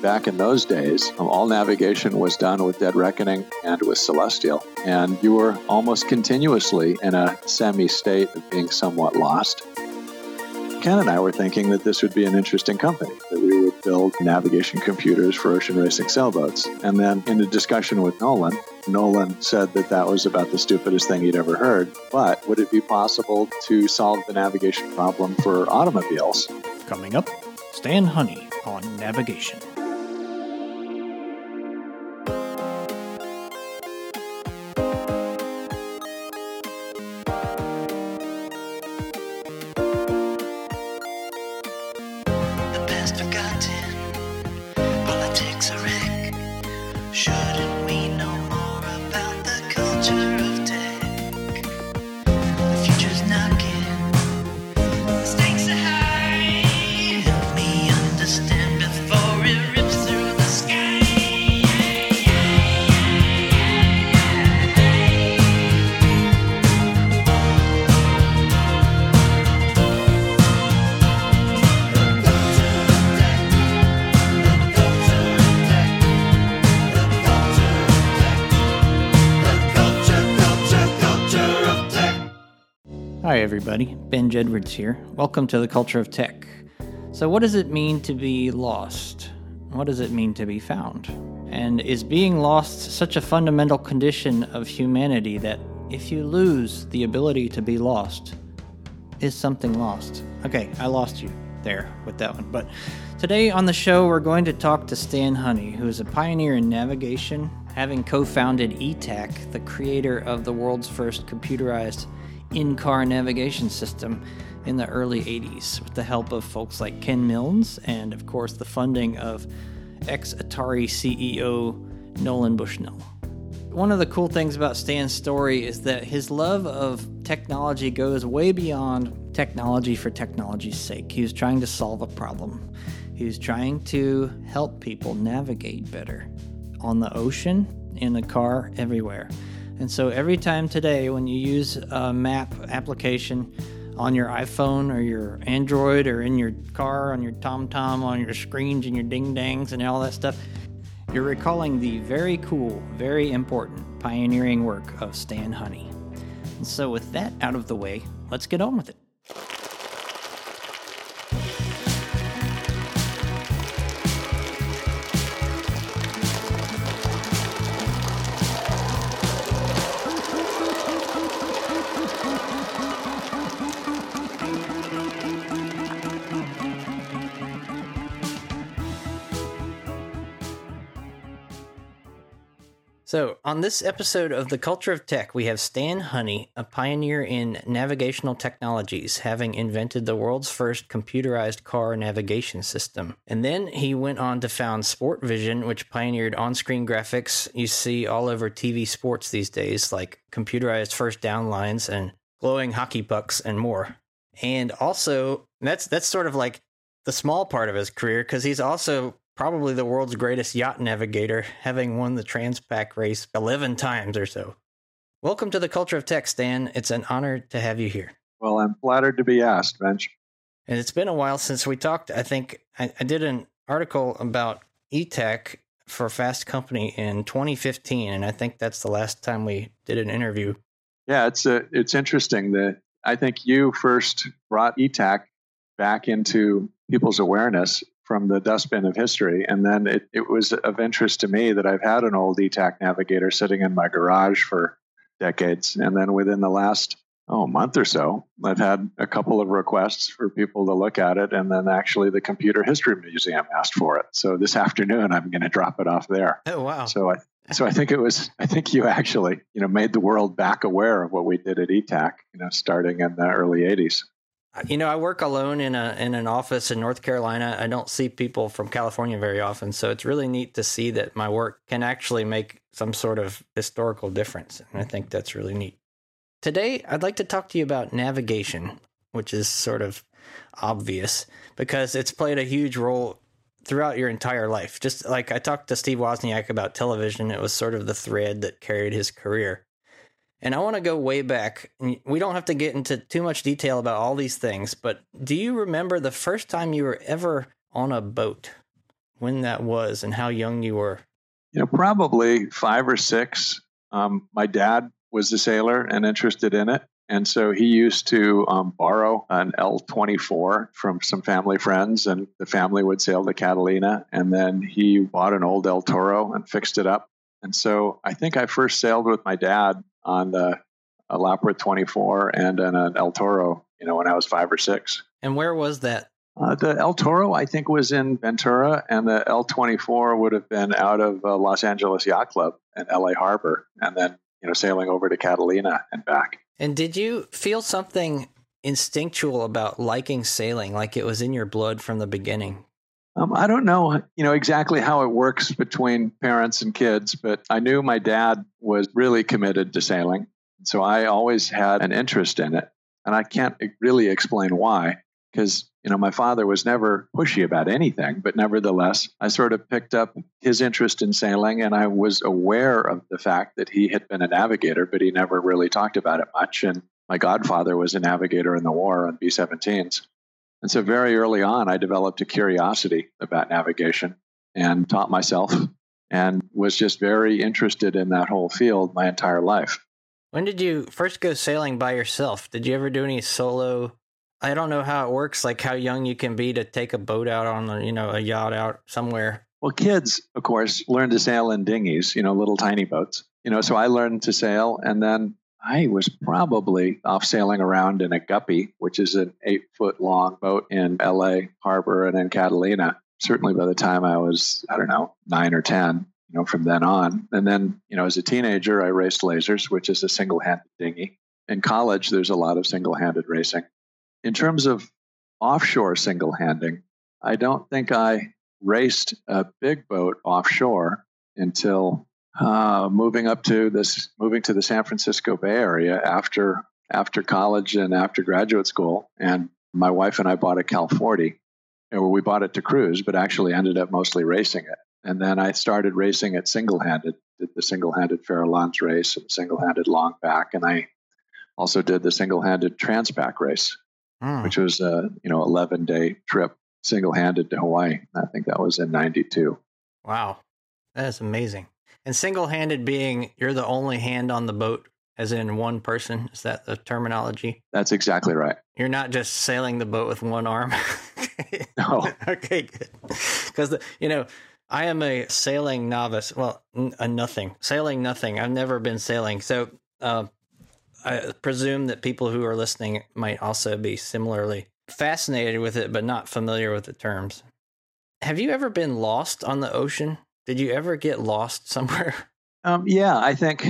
back in those days, um, all navigation was done with Dead Reckoning and with Celestial. And you were almost continuously in a semi state of being somewhat lost. Ken and I were thinking that this would be an interesting company, that we would build navigation computers for ocean racing sailboats. And then in a discussion with Nolan, Nolan said that that was about the stupidest thing he'd ever heard. But would it be possible to solve the navigation problem for automobiles? Coming up, Stan Honey on navigation. Everybody. Benj Edwards here. Welcome to the Culture of Tech. So, what does it mean to be lost? What does it mean to be found? And is being lost such a fundamental condition of humanity that if you lose the ability to be lost, is something lost? Okay, I lost you there with that one. But today on the show, we're going to talk to Stan Honey, who is a pioneer in navigation, having co founded Etak, the creator of the world's first computerized in car navigation system in the early 80s, with the help of folks like Ken Milnes and, of course, the funding of ex Atari CEO Nolan Bushnell. One of the cool things about Stan's story is that his love of technology goes way beyond technology for technology's sake. He was trying to solve a problem. He was trying to help people navigate better on the ocean, in the car, everywhere. And so every time today, when you use a map application on your iPhone or your Android or in your car, on your TomTom, on your screens and your ding dangs and all that stuff, you're recalling the very cool, very important pioneering work of Stan Honey. And so, with that out of the way, let's get on with it. So, on this episode of The Culture of Tech, we have Stan Honey, a pioneer in navigational technologies, having invented the world's first computerized car navigation system. And then he went on to found Sportvision, which pioneered on screen graphics you see all over TV sports these days, like computerized first down lines and glowing hockey pucks and more. And also, that's that's sort of like the small part of his career because he's also probably the world's greatest yacht navigator, having won the Transpac race 11 times or so. Welcome to the Culture of Tech, Stan. It's an honor to have you here. Well, I'm flattered to be asked, Benj. And it's been a while since we talked. I think I, I did an article about Etak for Fast Company in 2015, and I think that's the last time we did an interview. Yeah, it's a, it's interesting that I think you first brought Etak back into people's awareness from the dustbin of history. And then it, it was of interest to me that I've had an old Etak navigator sitting in my garage for decades. And then within the last oh month or so, I've had a couple of requests for people to look at it. And then actually the Computer History Museum asked for it. So this afternoon I'm going to drop it off there. Oh, wow. So I so I think it was I think you actually, you know, made the world back aware of what we did at Etak, you know, starting in the early 80s. You know, I work alone in a in an office in North Carolina. I don't see people from California very often, so it's really neat to see that my work can actually make some sort of historical difference. And I think that's really neat. Today, I'd like to talk to you about navigation, which is sort of obvious because it's played a huge role throughout your entire life. Just like I talked to Steve Wozniak about television, it was sort of the thread that carried his career. And I want to go way back. We don't have to get into too much detail about all these things, but do you remember the first time you were ever on a boat? when that was and how young you were. You know, probably five or six. Um, my dad was a sailor and interested in it. And so he used to um, borrow an L24 from some family friends, and the family would sail to Catalina. And then he bought an old El Toro and fixed it up. And so I think I first sailed with my dad on the a Lapworth 24 and an, an El Toro, you know, when I was five or six. And where was that? Uh, the El Toro, I think, was in Ventura, and the L24 would have been out of uh, Los Angeles Yacht Club and LA Harbor, and then, you know, sailing over to Catalina and back. And did you feel something instinctual about liking sailing, like it was in your blood from the beginning? Um, I don't know, you know, exactly how it works between parents and kids, but I knew my dad was really committed to sailing. So I always had an interest in it. And I can't really explain why, because, you know, my father was never pushy about anything, but nevertheless, I sort of picked up his interest in sailing and I was aware of the fact that he had been a navigator, but he never really talked about it much. And my godfather was a navigator in the war on B 17s. And so very early on, I developed a curiosity about navigation and taught myself and was just very interested in that whole field my entire life. When did you first go sailing by yourself? Did you ever do any solo? I don't know how it works, like how young you can be to take a boat out on, a, you know, a yacht out somewhere. Well, kids, of course, learn to sail in dinghies, you know, little tiny boats. You know, so I learned to sail and then I was probably off sailing around in a guppy, which is an eight foot long boat in LA Harbor and in Catalina. Certainly by the time I was, I don't know, nine or 10, you know, from then on. And then, you know, as a teenager, I raced lasers, which is a single handed dinghy. In college, there's a lot of single handed racing. In terms of offshore single handing, I don't think I raced a big boat offshore until uh, moving up to this, moving to the San Francisco Bay Area after after college and after graduate school. And my wife and I bought a Cal 40. And we bought it to cruise, but actually ended up mostly racing it. And then I started racing it single handed, did the single handed Farallons race and single handed Longpac. And I also did the single handed Transpac race, Hmm. which was a you know 11 day trip single handed to Hawaii. I think that was in 92. Wow, that is amazing. And single handed being you're the only hand on the boat, as in one person. Is that the terminology? That's exactly right. You're not just sailing the boat with one arm. No. okay, good. Because you know, I am a sailing novice. Well, a nothing sailing nothing. I've never been sailing, so uh, I presume that people who are listening might also be similarly fascinated with it, but not familiar with the terms. Have you ever been lost on the ocean? Did you ever get lost somewhere? Um, yeah, I think,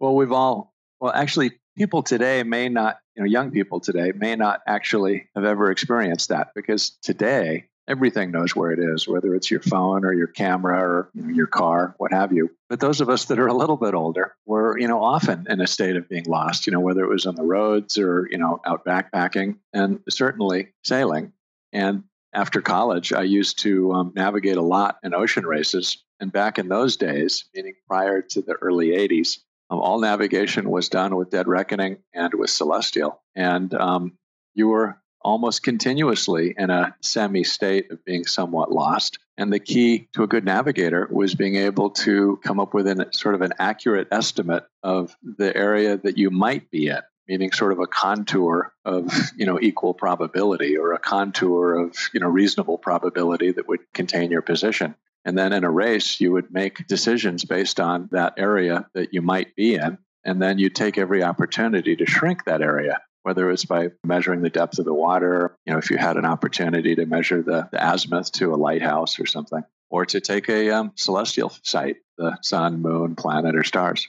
well, we've all, well, actually, people today may not, you know, young people today may not actually have ever experienced that because today everything knows where it is, whether it's your phone or your camera or you know, your car, what have you. But those of us that are a little bit older were, you know, often in a state of being lost, you know, whether it was on the roads or, you know, out backpacking and certainly sailing. And after college, I used to um, navigate a lot in ocean races. And back in those days, meaning prior to the early 80s, um, all navigation was done with Dead Reckoning and with Celestial. And um, you were almost continuously in a semi state of being somewhat lost. And the key to a good navigator was being able to come up with an sort of an accurate estimate of the area that you might be in meaning sort of a contour of you know equal probability or a contour of you know reasonable probability that would contain your position and then in a race you would make decisions based on that area that you might be in and then you take every opportunity to shrink that area whether it's by measuring the depth of the water you know if you had an opportunity to measure the, the azimuth to a lighthouse or something or to take a um, celestial sight the sun moon planet or stars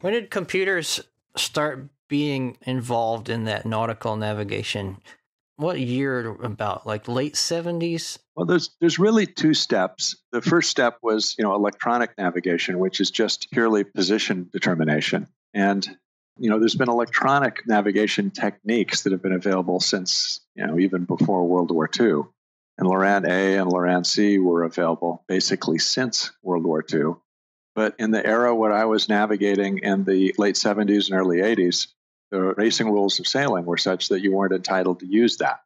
When did computers start being involved in that nautical navigation? What year about? Like late 70s? Well, there's there's really two steps. The first step was you know electronic navigation, which is just purely position determination, and you know there's been electronic navigation techniques that have been available since you know even before World War II, and Loran A and Loran C were available basically since World War II. But in the era when I was navigating in the late 70s and early 80s, the racing rules of sailing were such that you weren't entitled to use that.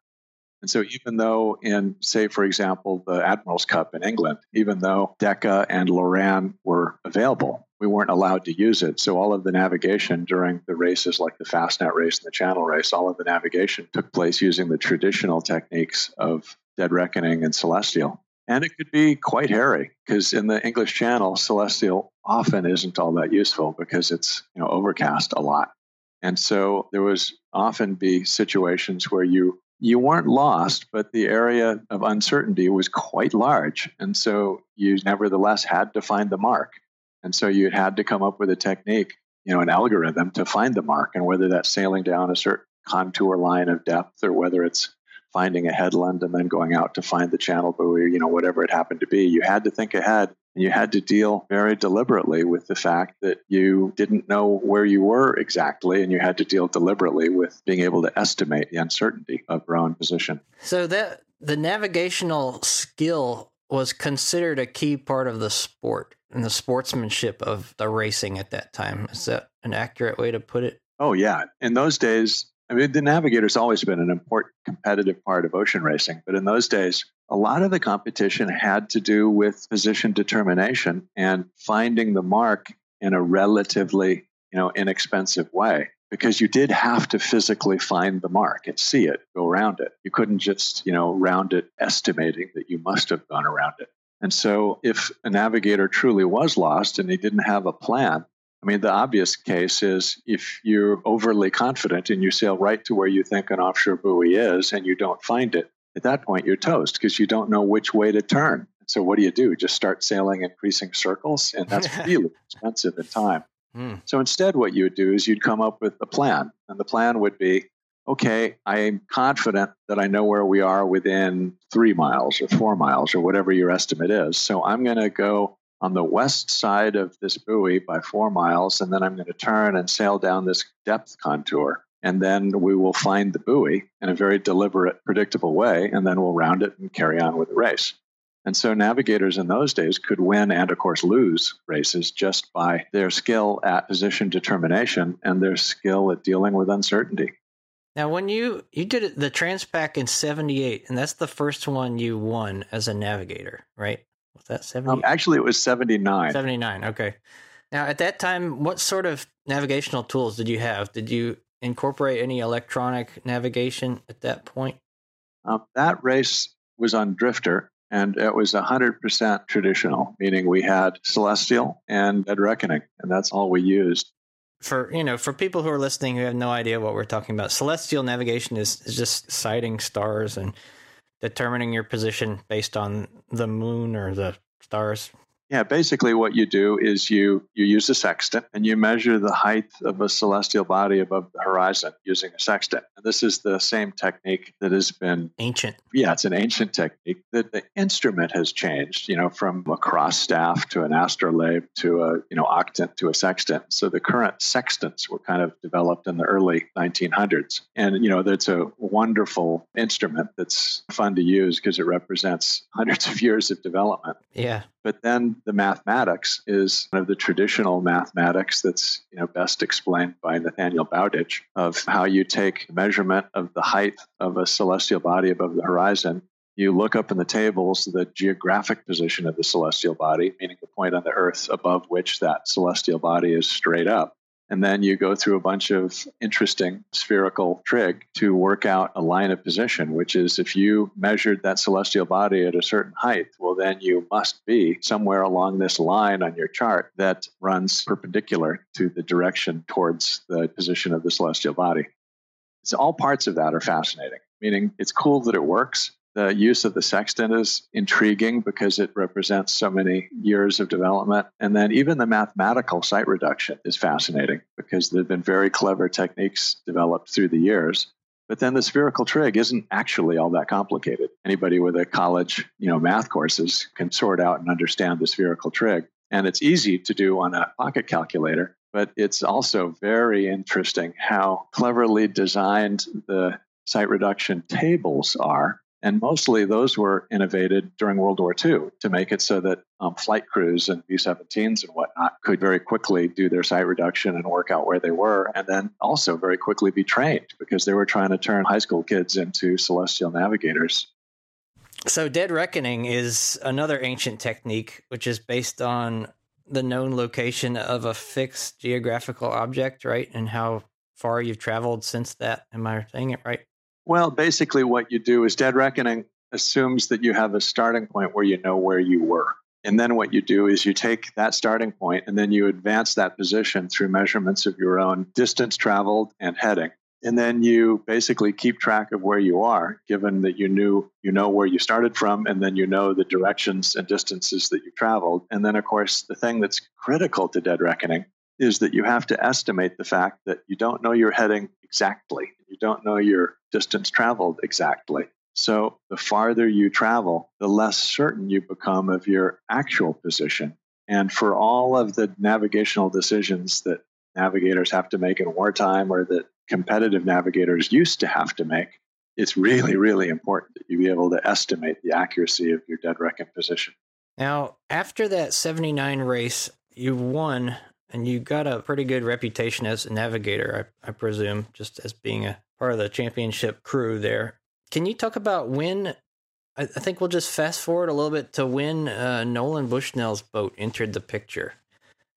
And so, even though, in, say, for example, the Admiral's Cup in England, even though Decca and Loran were available, we weren't allowed to use it. So, all of the navigation during the races, like the Fastnet race and the Channel race, all of the navigation took place using the traditional techniques of Dead Reckoning and Celestial. And it could be quite hairy because in the English Channel, Celestial often isn't all that useful because it's you know overcast a lot. And so there was often be situations where you you weren't lost, but the area of uncertainty was quite large. And so you nevertheless had to find the mark. And so you had to come up with a technique, you know, an algorithm to find the mark. And whether that's sailing down a certain contour line of depth or whether it's finding a headland and then going out to find the channel buoy, you know, whatever it happened to be, you had to think ahead you had to deal very deliberately with the fact that you didn't know where you were exactly, and you had to deal deliberately with being able to estimate the uncertainty of your own position. So that the navigational skill was considered a key part of the sport and the sportsmanship of the racing at that time. Is that an accurate way to put it? Oh, yeah. In those days, I mean, the navigator's always been an important competitive part of ocean racing, but in those days, a lot of the competition had to do with position determination and finding the mark in a relatively, you know, inexpensive way because you did have to physically find the mark and see it, go around it. You couldn't just, you know, round it estimating that you must have gone around it. And so if a navigator truly was lost and he didn't have a plan, I mean, the obvious case is if you're overly confident and you sail right to where you think an offshore buoy is and you don't find it, at that point you're toast because you don't know which way to turn. So what do you do? Just start sailing increasing circles, and that's really expensive in time. Hmm. So instead, what you would do is you'd come up with a plan, and the plan would be, okay, I'm confident that I know where we are within three miles or four miles or whatever your estimate is. So I'm going to go on the west side of this buoy by four miles, and then I'm going to turn and sail down this depth contour. And then we will find the buoy in a very deliberate, predictable way, and then we'll round it and carry on with the race. And so navigators in those days could win and, of course, lose races just by their skill at position determination and their skill at dealing with uncertainty. Now, when you you did the Transpac in '78, and that's the first one you won as a navigator, right? Was that 70? Um, actually, it was 79. 79, okay. Now, at that time, what sort of navigational tools did you have? Did you incorporate any electronic navigation at that point? Um, that race was on Drifter, and it was 100% traditional, meaning we had Celestial and Dead Reckoning, and that's all we used. For you know, for people who are listening who have no idea what we're talking about, celestial navigation is, is just sighting stars and determining your position based on the moon or the stars. Yeah, basically what you do is you you use a sextant and you measure the height of a celestial body above the horizon using a sextant. And this is the same technique that has been Ancient. yeah, it's an ancient technique. That the instrument has changed, you know, from a cross staff to an astrolabe to a you know octant to a sextant. So the current sextants were kind of developed in the early 1900s, and you know that's a wonderful instrument that's fun to use because it represents hundreds of years of development. Yeah. But then the mathematics is one of the traditional mathematics that's you know best explained by Nathaniel Bowditch of how you take measurement of the height of a celestial body above the horizon. You look up in the tables the geographic position of the celestial body, meaning the point on the Earth above which that celestial body is straight up. And then you go through a bunch of interesting spherical trig to work out a line of position, which is if you measured that celestial body at a certain height, well, then you must be somewhere along this line on your chart that runs perpendicular to the direction towards the position of the celestial body. So all parts of that are fascinating, meaning it's cool that it works. The use of the sextant is intriguing because it represents so many years of development. And then even the mathematical sight reduction is fascinating because there have been very clever techniques developed through the years. But then the spherical trig isn't actually all that complicated. Anybody with a college, you know, math courses can sort out and understand the spherical trig. And it's easy to do on a pocket calculator, but it's also very interesting how cleverly designed the sight reduction tables are And mostly those were innovated during World War II to make it so that um, flight crews and B 17s and whatnot could very quickly do their sight reduction and work out where they were, and then also very quickly be trained because they were trying to turn high school kids into celestial navigators. So, dead reckoning is another ancient technique which is based on the known location of a fixed geographical object, right? And how far you've traveled since that. Am I saying it right? Well, basically, what you do is dead reckoning assumes that you have a starting point where you know where you were. And then what you do is you take that starting point and then you advance that position through measurements of your own distance traveled and heading. And then you basically keep track of where you are, given that you knew you know where you started from, and then you know the directions and distances that you traveled. And then, of course, the thing that's critical to dead reckoning is that you have to estimate the fact that you don't know your heading exactly. You don't know your distance traveled exactly. So the farther you travel, the less certain you become of your actual position. And for all of the navigational decisions that navigators have to make in wartime or that competitive navigators used to have to make, it's really, really important that you be able to estimate the accuracy of your dead reckoning position. Now, after that 79 race, you won and you got a pretty good reputation as a navigator, I, I presume, just as being a part of the championship crew there. Can you talk about when? I, I think we'll just fast forward a little bit to when uh, Nolan Bushnell's boat entered the picture.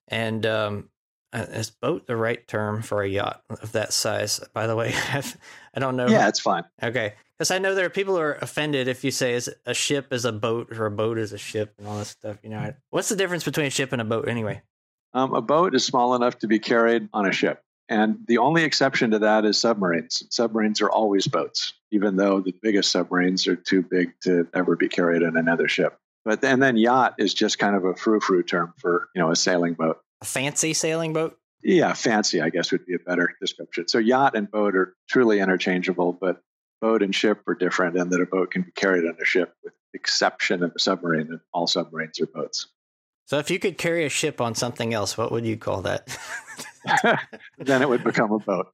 And um, uh, is boat the right term for a yacht of that size? By the way, I don't know. Yeah, it's fine. Okay, because I know there are people who are offended if you say is a ship is a boat or a boat is a ship and all this stuff. You know, what's the difference between a ship and a boat anyway? Um, a boat is small enough to be carried on a ship. And the only exception to that is submarines. Submarines are always boats, even though the biggest submarines are too big to ever be carried in another ship. But and then yacht is just kind of a frou-frou term for you know a sailing boat. A fancy sailing boat? Yeah, fancy, I guess would be a better description. So yacht and boat are truly interchangeable, but boat and ship are different, and that a boat can be carried on a ship, with exception of a submarine, and all submarines are boats. So if you could carry a ship on something else, what would you call that? then it would become a boat.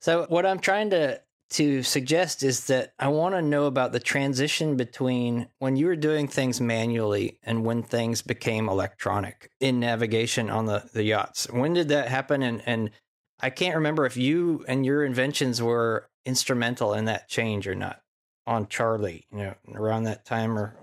So what I'm trying to to suggest is that I want to know about the transition between when you were doing things manually and when things became electronic in navigation on the, the yachts. When did that happen? And and I can't remember if you and your inventions were instrumental in that change or not on Charlie, you know, around that time or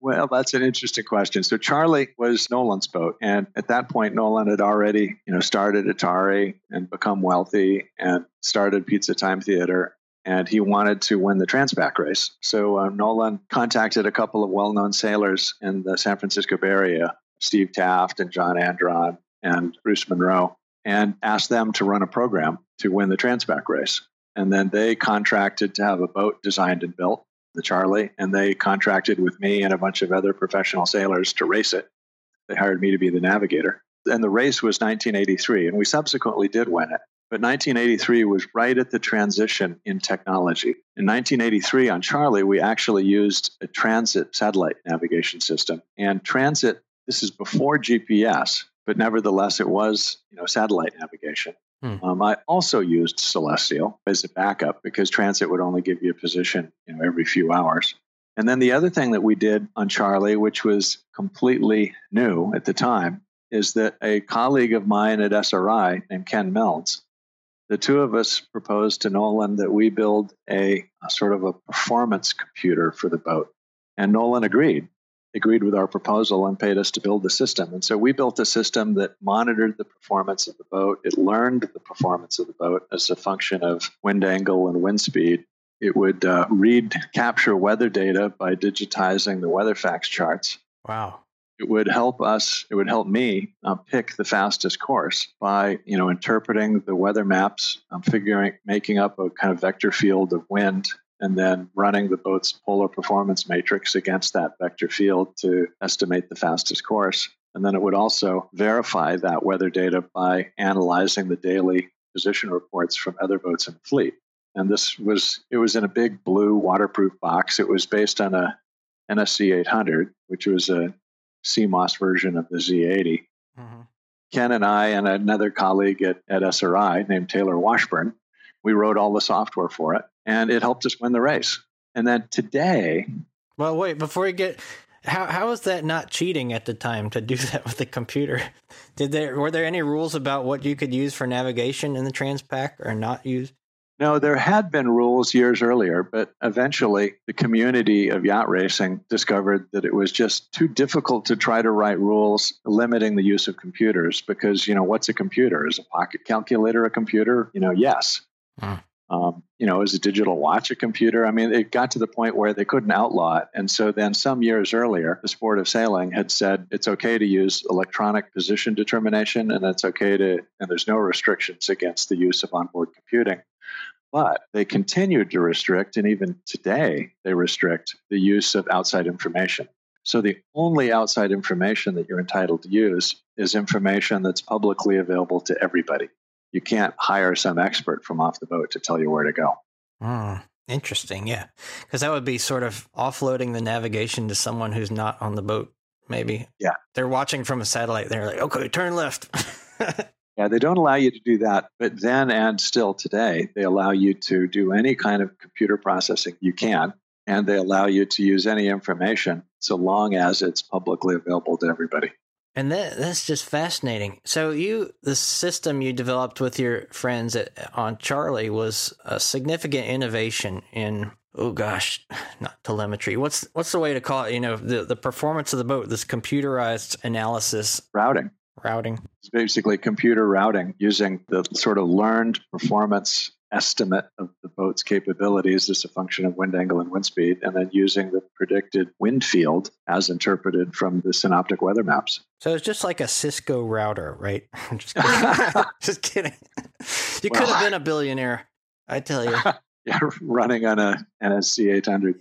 well, that's an interesting question. So Charlie was Nolan's boat, and at that point, Nolan had already, you know, started Atari and become wealthy, and started Pizza Time Theater, and he wanted to win the Transpac race. So uh, Nolan contacted a couple of well-known sailors in the San Francisco Bay Area, Steve Taft and John Andron and Bruce Monroe, and asked them to run a program to win the Transpac race. And then they contracted to have a boat designed and built, the Charlie, and they contracted with me and a bunch of other professional sailors to race it. They hired me to be the navigator. And the race was 1983, and we subsequently did win it. But 1983 was right at the transition in technology. In 1983 on Charlie, we actually used a transit satellite navigation system. And transit, this is before GPS, but nevertheless, it was you know satellite navigation. Hmm. Um, I also used Celestial as a backup because transit would only give you a position you know, every few hours. And then the other thing that we did on Charlie, which was completely new at the time, is that a colleague of mine at SRI named Ken Milnes, the two of us proposed to Nolan that we build a, a sort of a performance computer for the boat. And Nolan agreed agreed with our proposal and paid us to build the system. And so we built a system that monitored the performance of the boat. It learned the performance of the boat as a function of wind angle and wind speed. It would uh, read, capture weather data by digitizing the weather weatherfax charts. Wow. It would help us, it would help me uh, pick the fastest course by, you know, interpreting the weather maps, um, figuring, making up a kind of vector field of wind and then running the boat's polar performance matrix against that vector field to estimate the fastest course. And then it would also verify that weather data by analyzing the daily position reports from other boats in the fleet. And this was it was in a big blue waterproof box. It was based on a NSC 800, which was a CMOS version of the Z80. Mm-hmm. Ken and I and another colleague at, at SRI named Taylor Washburn, we wrote all the software for it, and it helped us win the race. And then today, Well, wait, before you get how how is that not cheating at the time to do that with the computer? Did there were there any rules about what you could use for navigation in the Transpac or not use? No, there had been rules years earlier, but eventually the community of yacht racing discovered that it was just too difficult to try to write rules limiting the use of computers because, you know, what's a computer? Is a pocket calculator a computer? You know, yes. Hmm. Um, you know, is a digital watch a computer? I mean, it got to the point where they couldn't outlaw it. And so then some years earlier, the sport of sailing had said it's okay to use electronic position determination and it's okay to, and there's no restrictions against the use of onboard computing. But they continued to restrict, and even today, they restrict the use of outside information. So the only outside information that you're entitled to use is information that's publicly available to everybody. You can't hire some expert from off the boat to tell you where to go. Hmm. Interesting, yeah, because that would be sort of offloading the navigation to someone who's not on the boat. Maybe, Yeah. they're watching from a satellite. They're like, okay, turn left. Yeah, they don't allow you to do that, but then and still today, they allow you to do any kind of computer processing you can, and they allow you to use any information so long as it's publicly available to everybody. And that that's just fascinating. So you the system you developed with your friends at, on Charlie was a significant innovation in oh gosh, not telemetry. What's what's the way to call it? You know, the the performance of the boat, this computerized analysis Routing. routing. It's basically computer routing using the sort of learned performance estimate of the boat's capabilities as a function of wind angle and wind speed, and then using the predicted wind field as interpreted from the synoptic weather maps. So it's just like a Cisco router, right? I'm just kidding. just kidding. You could have been a billionaire, I tell you. Yeah, running on a NSC 800.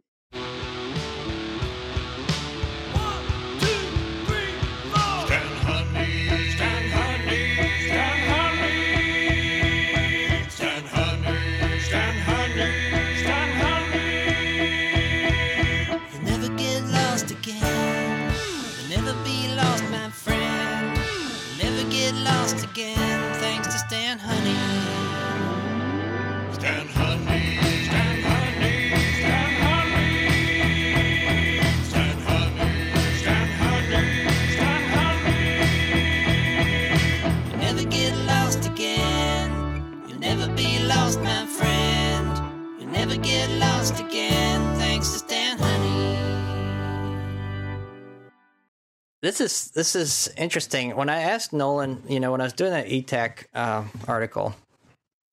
Lost, my friend. You'll never get lost again, thanks to Stan Honey. This is this is interesting. When I asked Nolan, you know, when I was doing that Etak uh, article,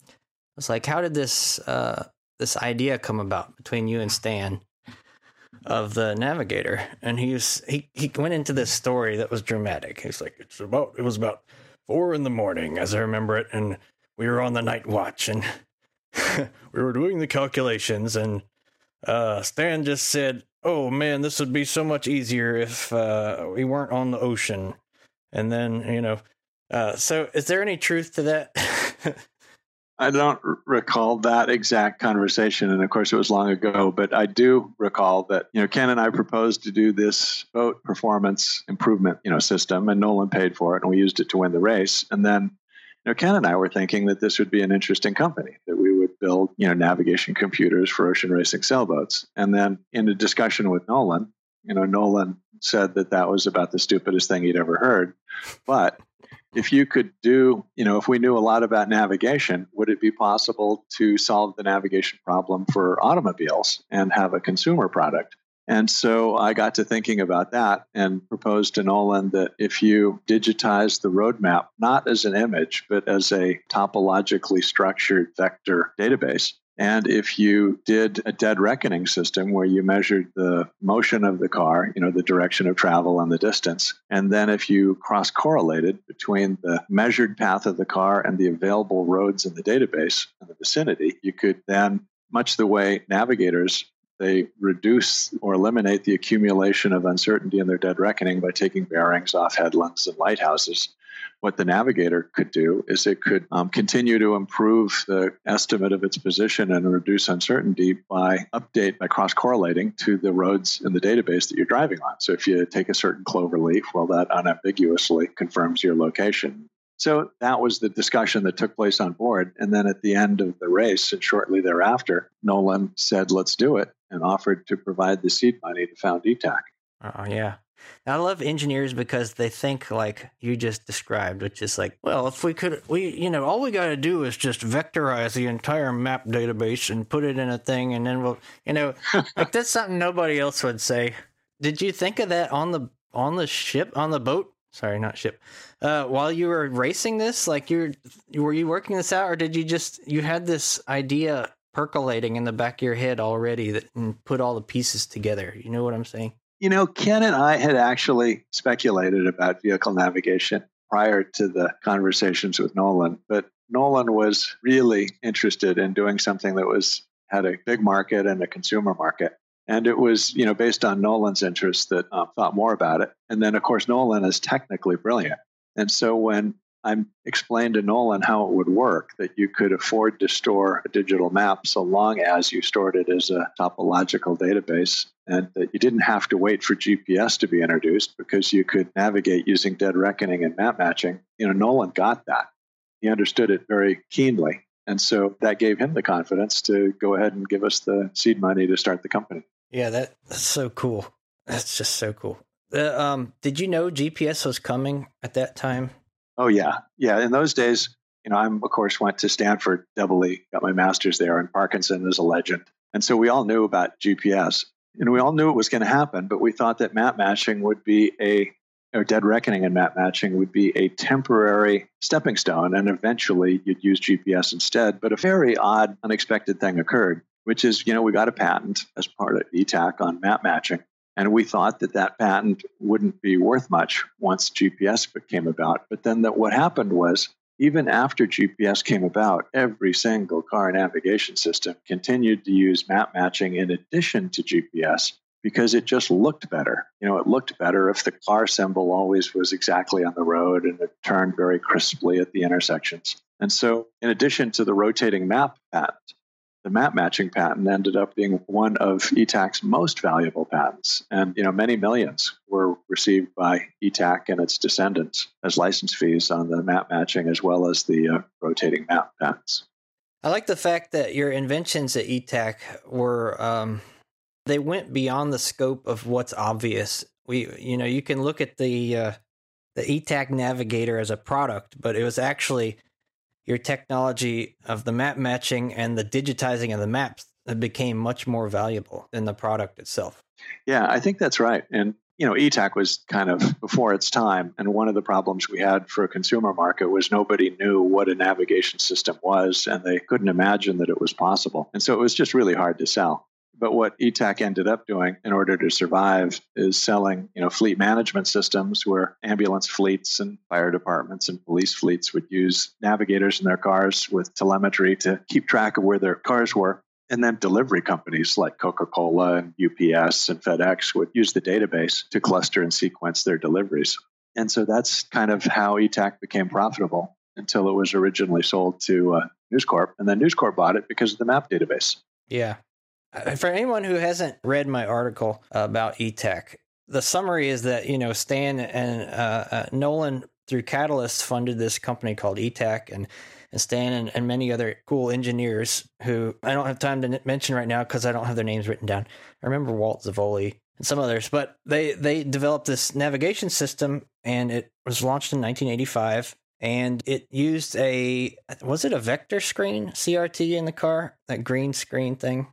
I was like, "How did this uh, this idea come about between you and Stan of the Navigator?" And he was he he went into this story that was dramatic. He's like, "It's about it was about four in the morning, as I remember it, and we were on the night watch, and we were doing the calculations, and uh, Stan just said." oh man, this would be so much easier if uh, we weren't on the ocean. And then, you know, uh, so is there any truth to that? I don't recall that exact conversation, and of course it was long ago. But I do recall that you know Ken and I proposed to do this boat performance improvement you know system, and Nolan paid for it, and we used it to win the race. And then know Ken and I were thinking that this would be an interesting company that we would build you know navigation computers for ocean racing sailboats. And then in a discussion with Nolan, you know Nolan said that that was about the stupidest thing he'd ever heard, but if you could do, you know, if we knew a lot about navigation, would it be possible to solve the navigation problem for automobiles and have a consumer product? And so I got to thinking about that and proposed to Nolan that if you digitize the roadmap, not as an image, but as a topologically structured vector database, and if you did a dead reckoning system where you measured the motion of the car, you know, the direction of travel and the distance, and then if you cross correlated between the measured path of the car and the available roads in the database in the vicinity, you could then, much the way navigators they reduce or eliminate the accumulation of uncertainty in their dead reckoning by taking bearings off headlands and lighthouses. what the navigator could do is it could um, continue to improve the estimate of its position and reduce uncertainty by update by cross correlating to the roads in the database that you're driving on. So if you take a certain clover leaf, well, that unambiguously confirms your location. So that was the discussion that took place on board. And then at the end of the race and shortly thereafter, Nolan said, let's do it and offered to provide the seed money to found Etak. Oh, yeah. I love engineers because they think like you just described, which is like, well, if we could, we, you know, all we got to do is just vectorize the entire map database and put it in a thing, and then we'll, you know, like that's something nobody else would say. Did you think of that on the on the ship on the boat? Sorry, not ship. Uh, while you were racing this, like you're, were you working this out, or did you just you had this idea percolating in the back of your head already that and put all the pieces together? You know what I'm saying? You know, Ken and I had actually speculated about vehicle navigation prior to the conversations with Nolan, but Nolan was really interested in doing something that was had a big market and a consumer market. And it was, you know, based on Nolan's interest that um, thought more about it. And then, of course, Nolan is technically brilliant. And so when I explained to Nolan how it would work, that you could afford to store a digital map so long as you stored it as a topological database, and that you didn't have to wait for GPS to be introduced because you could navigate using dead reckoning and map matching. You know, Nolan got that. He understood it very keenly. And so that gave him the confidence to go ahead and give us the seed money to start the company. Yeah, that, that's so cool. That's just so cool. Uh, um, did you know GPS was coming at that time? Oh yeah, yeah. In those days, you know, I'm of course went to Stanford doubly, got my master's there, and Parkinson is a legend, and so we all knew about GPS, and we all knew it was going to happen. But we thought that map matching would be a or dead reckoning and map matching would be a temporary stepping stone, and eventually you'd use GPS instead. But a very odd, unexpected thing occurred, which is, you know, we got a patent as part of Etak on map matching. And we thought that that patent wouldn't be worth much once GPS came about. But then that what happened was, even after GPS came about, every single car navigation system continued to use map matching in addition to GPS because it just looked better. You know, it looked better if the car symbol always was exactly on the road and it turned very crisply at the intersections. And so, in addition to the rotating map patent, the map matching patent ended up being one of Etak's most valuable patents. And, you know, many millions were received by Etak and its descendants as license fees on the map matching as well as the uh, rotating map patents. I like the fact that your inventions at Etak were, um, they went beyond the scope of what's obvious. We, you know, you can look at the, uh, the Etak Navigator as a product, but it was actually your technology of the map matching and the digitizing of the maps became much more valuable than the product itself. Yeah, I think that's right. And you know, Etak was kind of before its time, and one of the problems we had for a consumer market was nobody knew what a navigation system was, and they couldn't imagine that it was possible, and so it was just really hard to sell. But what Etak ended up doing in order to survive is selling, you know, fleet management systems where ambulance fleets and fire departments and police fleets would use navigators in their cars with telemetry to keep track of where their cars were. And then delivery companies like Coca Cola and UPS and FedEx would use the database to cluster and sequence their deliveries. And so that's kind of how Etak became profitable until it was originally sold to uh, News Corp. And then News Corp bought it because of the map database. Yeah. Uh, For anyone who hasn't read my article about Etak, the summary is that, you know, Stan and uh, uh, Nolan through Catalyst funded this company called Etak and, and Stan and, and many other cool engineers who I don't have time to mention right now because I don't have their names written down. I remember Walt Zavoli and some others, but they, they developed this navigation system and it was launched in 1985 and it used a was it a vector screen CRT in the car that green screen thing.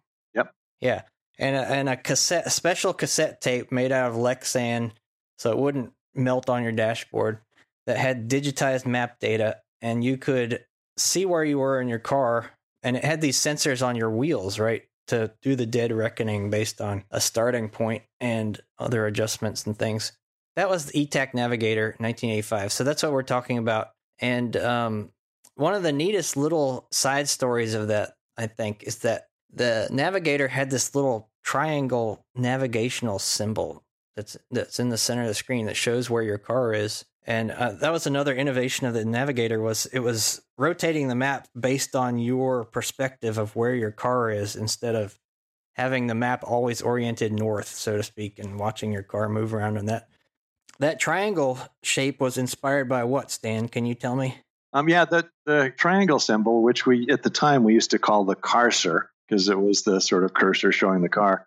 Yeah. And a, and a cassette a special cassette tape made out of Lexan so it wouldn't melt on your dashboard that had digitized map data and you could see where you were in your car and it had these sensors on your wheels right to do the dead reckoning based on a starting point and other adjustments and things. That was the Etak Navigator 1985 so that's what we're talking about. And um, one of the neatest little side stories of that, I think, is that the navigator had this little triangle navigational symbol that's that's in the center of the screen that shows where your car is. And uh, that was another innovation of the Navigator was it was rotating the map based on your perspective of where your car is instead of having the map always oriented north, so to speak, and watching your car move around. And that that triangle shape was inspired by what? Stan, can you tell me? Um, yeah, the the triangle symbol, which we at the time we used to call the cursor, because it was the sort of cursor showing the car.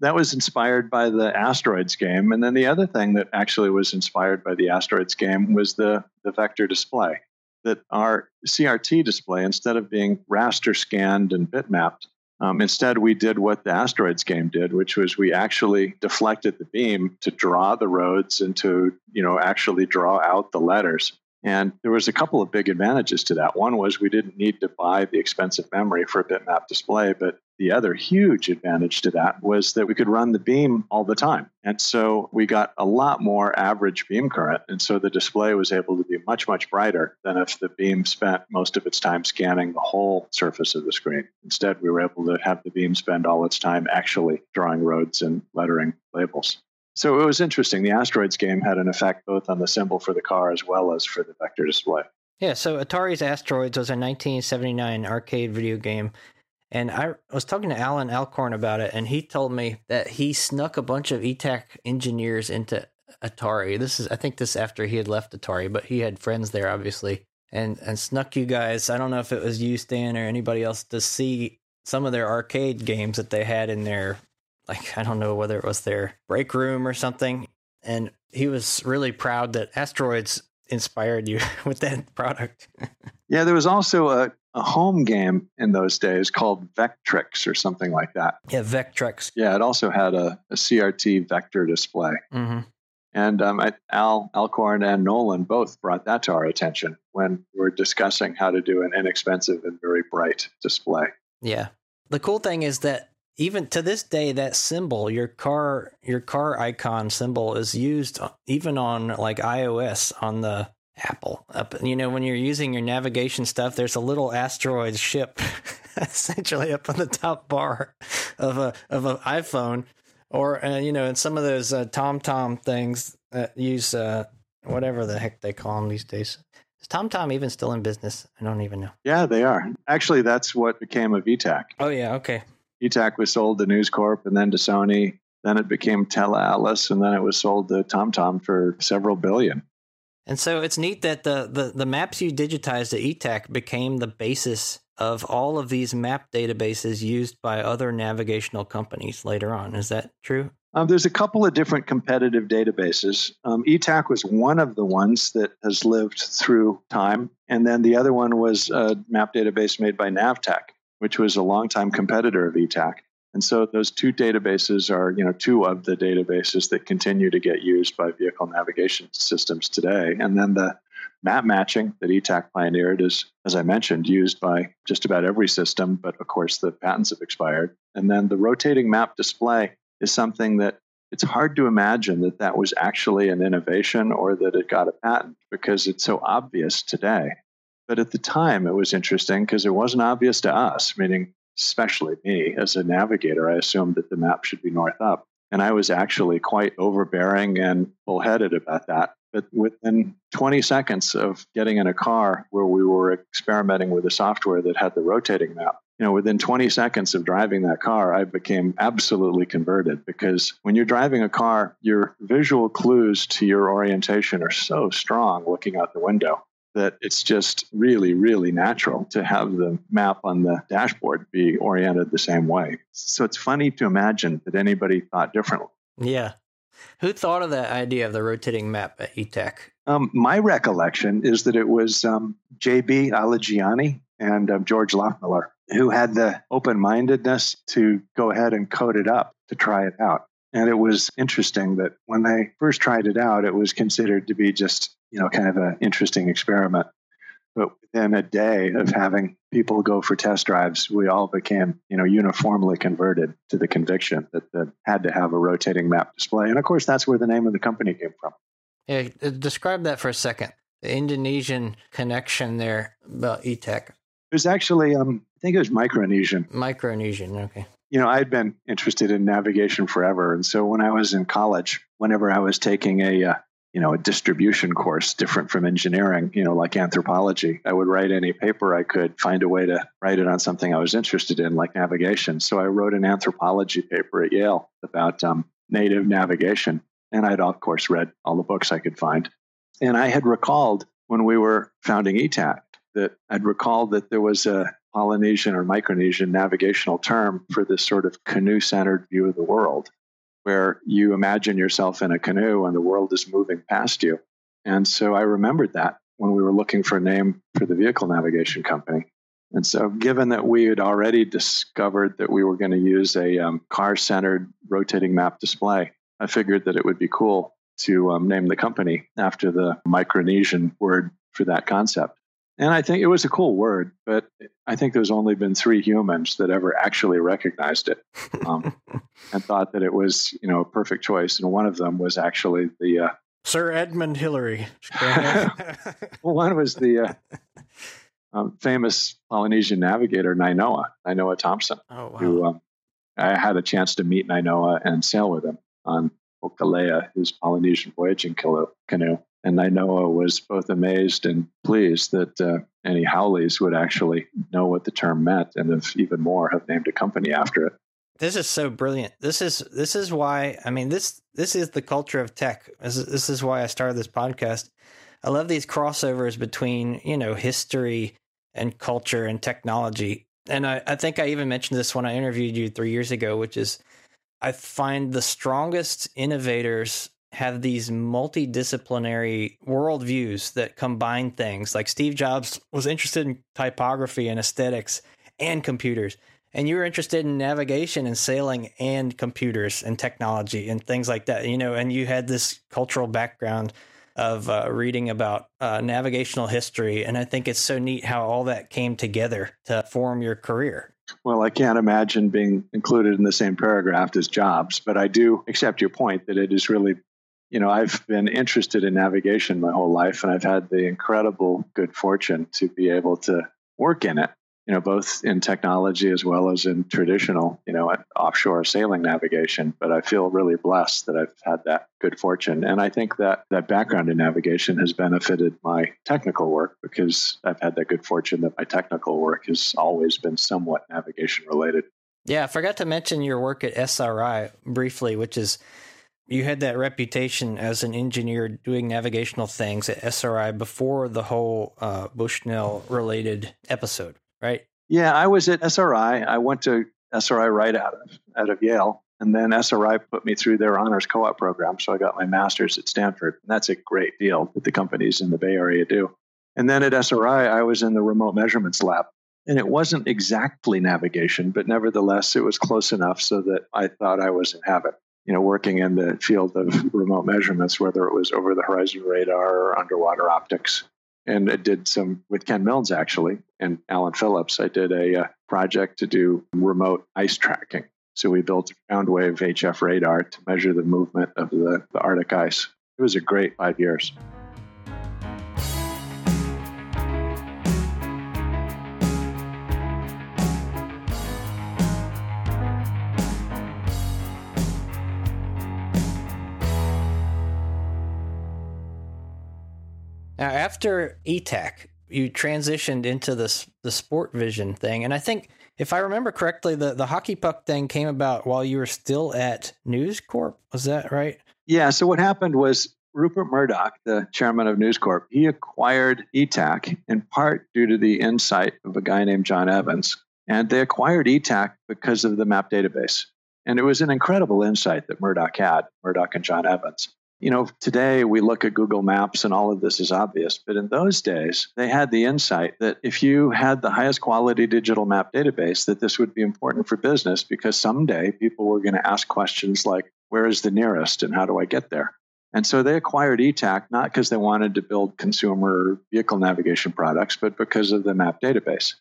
That was inspired by the Asteroids game, and then the other thing that actually was inspired by the Asteroids game was the the vector display. That our CRT display, instead of being raster scanned and bitmapped, um, instead, we did what the asteroids game did, which was we actually deflected the beam to draw the roads and to, you know, actually draw out the letters. And there was a couple of big advantages to that. One was we didn't need to buy the expensive memory for a bitmap display, but the other huge advantage to that was that we could run the beam all the time. And so we got a lot more average beam current. And so the display was able to be much, much brighter than if the beam spent most of its time scanning the whole surface of the screen. Instead, we were able to have the beam spend all its time actually drawing roads and lettering labels. So it was interesting. The asteroids game had an effect both on the symbol for the car as well as for the vector display. Yeah, so Atari's Asteroids was a 1979 arcade video game. And I was talking to Alan Alcorn about it, and he told me that he snuck a bunch of Etak engineers into Atari. This is, I think, this after he had left Atari, but he had friends there, obviously, and and snuck you guys. I don't know if it was you, Stan, or anybody else, to see some of their arcade games that they had in their like I don't know whether it was their break room or something. And he was really proud that Asteroids inspired you with that product. Yeah, there was also a, a home game in those days called Vectrix or something like that. yeah, Vectrex. Yeah, it also had a, a CRT vector display. hmm And um, I, Al Alcorn and Nolan both brought that to our attention when we were discussing how to do an inexpensive and very bright display. Yeah. The cool thing is that even to this day, that symbol, your car, your car icon symbol, is used even on like iOS on the Apple. Up, you know, when you're using your navigation stuff, there's a little asteroid ship essentially up on the top bar of a of an iPhone, or uh, you know, in some of those uh, TomTom things that use uh, whatever the heck they call them these days. Is TomTom even still in business? I don't even know. Yeah, they are. Actually, that's what became of Etak. Oh yeah, okay. Etak was sold to News Corp and then to Sony. Then it became Tele Atlas, and then it was sold to TomTom for several billion. And so it's neat that the, the, the maps you digitized at Etak became the basis of all of these map databases used by other navigational companies later on. Is that true? Um, there's a couple of different competitive databases. Um, Etak was one of the ones that has lived through time, and then the other one was a map database made by NAVTEQ, which was a longtime competitor of Etak. And so those two databases are, you know, two of the databases that continue to get used by vehicle navigation systems today. And then the map matching that Etak pioneered is, as I mentioned, used by just about every system, but of course the patents have expired. And then the rotating map display is something that it's hard to imagine that that was actually an innovation or that it got a patent because it's so obvious today. But at the time, it was interesting because it wasn't obvious to us, meaning especially me as a navigator. I assumed that the map should be north up. And I was actually quite overbearing and bullheaded about that. But within 20 seconds of getting in a car where we were experimenting with a software that had the rotating map, you know, within 20 seconds of driving that car, I became absolutely converted because when you're driving a car, your visual clues to your orientation are so strong looking out the window that it's just really, really natural to have the map on the dashboard be oriented the same way. So it's funny to imagine that anybody thought differently. Yeah. Who thought of that idea of the rotating map at Etak? Um, my recollection is that it was um, J.B. Alagiani and um, George Lockmiller who had the open mindedness to go ahead and code it up to try it out. And it was interesting that when they first tried it out, it was considered to be just, you know, kind of an interesting experiment. But within a day of having people go for test drives, we all became, you know, uniformly converted to the conviction that that had to have a rotating map display. And of course, that's where the name of the company came from. Yeah, uh, describe that for a second. The Indonesian connection there about E Etak. It was actually, um, I think it was Micronesian. Micronesian, okay. you know, I'd been interested in navigation forever. And so when I was in college, whenever I was taking a uh, you know, a distribution course different from engineering, you know, like anthropology. I would write any paper I could, find a way to write it on something I was interested in, like navigation. So I wrote an anthropology paper at Yale about um, native navigation. And I'd, of course, read all the books I could find. And I had recalled when we were founding Etak that I'd recalled that there was a Polynesian or Micronesian navigational term for this sort of canoe centered view of the world, where you imagine yourself in a canoe and the world is moving past you. And so I remembered that when we were looking for a name for the vehicle navigation company. And so, given that we had already discovered that we were going to use a um, car centered rotating map display, I figured that it would be cool to um, name the company after the Micronesian word for that concept. And I think it was a cool word, but I think there's only been three humans that ever actually recognized it um, and thought that it was, you know, a perfect choice. And one of them was actually the uh, Sir Edmund Hillary. well, one was the uh, um, famous Polynesian navigator Nainoa, Nainoa Thompson, oh wow. who um, I had a chance to meet Nainoa and sail with him on Hokulea, his Polynesian voyaging canoe. And I know I was both amazed and pleased that uh, any Howleys would actually know what the term meant, and if even more, have named a company after it. This is so brilliant. This is this is why I mean this this is the culture of tech. This is, this is why I started this podcast. I love these crossovers between you know history and culture and technology. And I, I think I even mentioned this when I interviewed you three years ago, which is I find the strongest innovators have these multidisciplinary worldviews that combine things. Like Steve Jobs was interested in typography and aesthetics and computers. And you were interested in navigation and sailing and computers and technology and things like that, you know, and you had this cultural background of uh, reading about uh, navigational history. And I think it's so neat how all that came together to form your career. Well, I can't imagine being included in the same paragraph as Jobs, but I do accept your point that it is really you know, I've been interested in navigation my whole life, and I've had the incredible good fortune to be able to work in it, you know, both in technology as well as in traditional, you know, offshore sailing navigation. But I feel really blessed that I've had that good fortune. And I think that that background in navigation has benefited my technical work because I've had that good fortune that my technical work has always been somewhat navigation related. Yeah, I forgot to mention your work at SRI briefly, which is you had that reputation as an engineer doing navigational things at SRI before the whole uh, Bushnell related episode, right? Yeah, I was at SRI. I went to SRI right out of out of Yale, and then SRI put me through their honors co-op program, so I got my master's at Stanford. And that's a great deal that the companies in the Bay Area do. And then at SRI, I was in the remote measurements lab. And it wasn't exactly navigation, but nevertheless, it was close enough so that I thought I was in habit you know, working in the field of remote measurements, whether it was over the horizon radar or underwater optics. And I did some with Ken Milnes actually and Alan Phillips. I did a, uh, project to do remote ice tracking. So we built a ground wave HF radar to measure the movement of the, the Arctic ice. It was a great five years. Now, after Etak, you transitioned into this the Sportvision thing, and I think if I remember correctly, the the hockey puck thing came about while you were still at News Corp. Was that right? Yeah. So what happened was Rupert Murdoch, the chairman of News Corp, he acquired Etak in part due to the insight of a guy named John Evans, and they acquired Etak because of the map database. And it was an incredible insight that Murdoch had, Murdoch and John Evans you know, today we look at Google Maps and all of this is obvious, but in those days, they had the insight that if you had the highest quality digital map database, that this would be important for business because someday people were going to ask questions like, where is the nearest and how do I get there? And so they acquired Etak not because they wanted to build consumer vehicle navigation products, but because of the map database.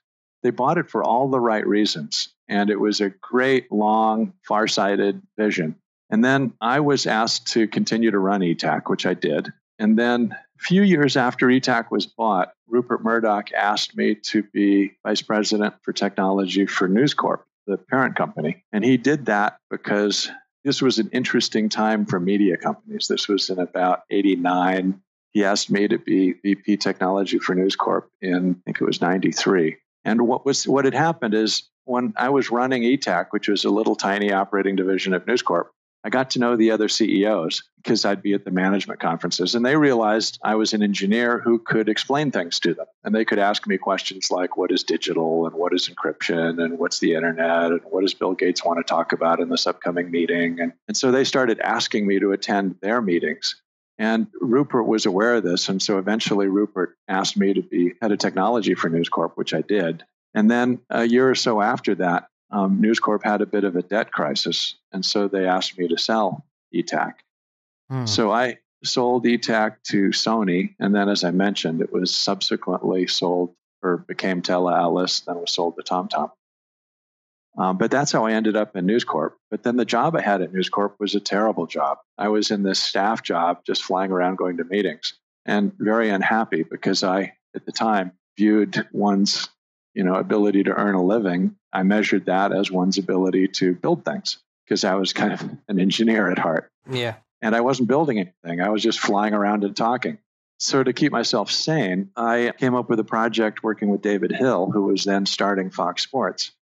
They bought it for all the right reasons. And it was a great, long, far sighted vision. And then I was asked to continue to run Etak, which I did. And then a few years after Etak was bought, Rupert Murdoch asked me to be vice president for technology for News Corp, the parent company. And he did that because this was an interesting time for media companies. This was in about 89. He asked me to be VP technology for News Corp in, I think it was 93. And what was what had happened is when I was running Etak, which was a little tiny operating division of News Corp, I got to know the other CEOs because I'd be at the management conferences and they realized I was an engineer who could explain things to them. And they could ask me questions like what is digital and what is encryption and what's the internet and what does Bill Gates want to talk about in this upcoming meeting. And, and so they started asking me to attend their meetings. And Rupert was aware of this. And so eventually Rupert asked me to be head of technology for News Corp, which I did. And then a year or so after that, um, News Corp had a bit of a debt crisis, and so they asked me to sell Etak. Hmm. So I sold Etak to Sony, and then, as I mentioned, it was subsequently sold or became Tele Atlas, then was sold to TomTom. Um, but that's how I ended up in News Corp. But then the job I had at News Corp was a terrible job. I was in this staff job, just flying around going to meetings, and very unhappy because I, at the time, viewed one's you know ability to earn a living i measured that as one's ability to build things because i was kind of an engineer at heart. Yeah. and i wasn't building anything i was just flying around and talking. So to keep myself sane i came up with a project working with david hill who was then starting fox sports.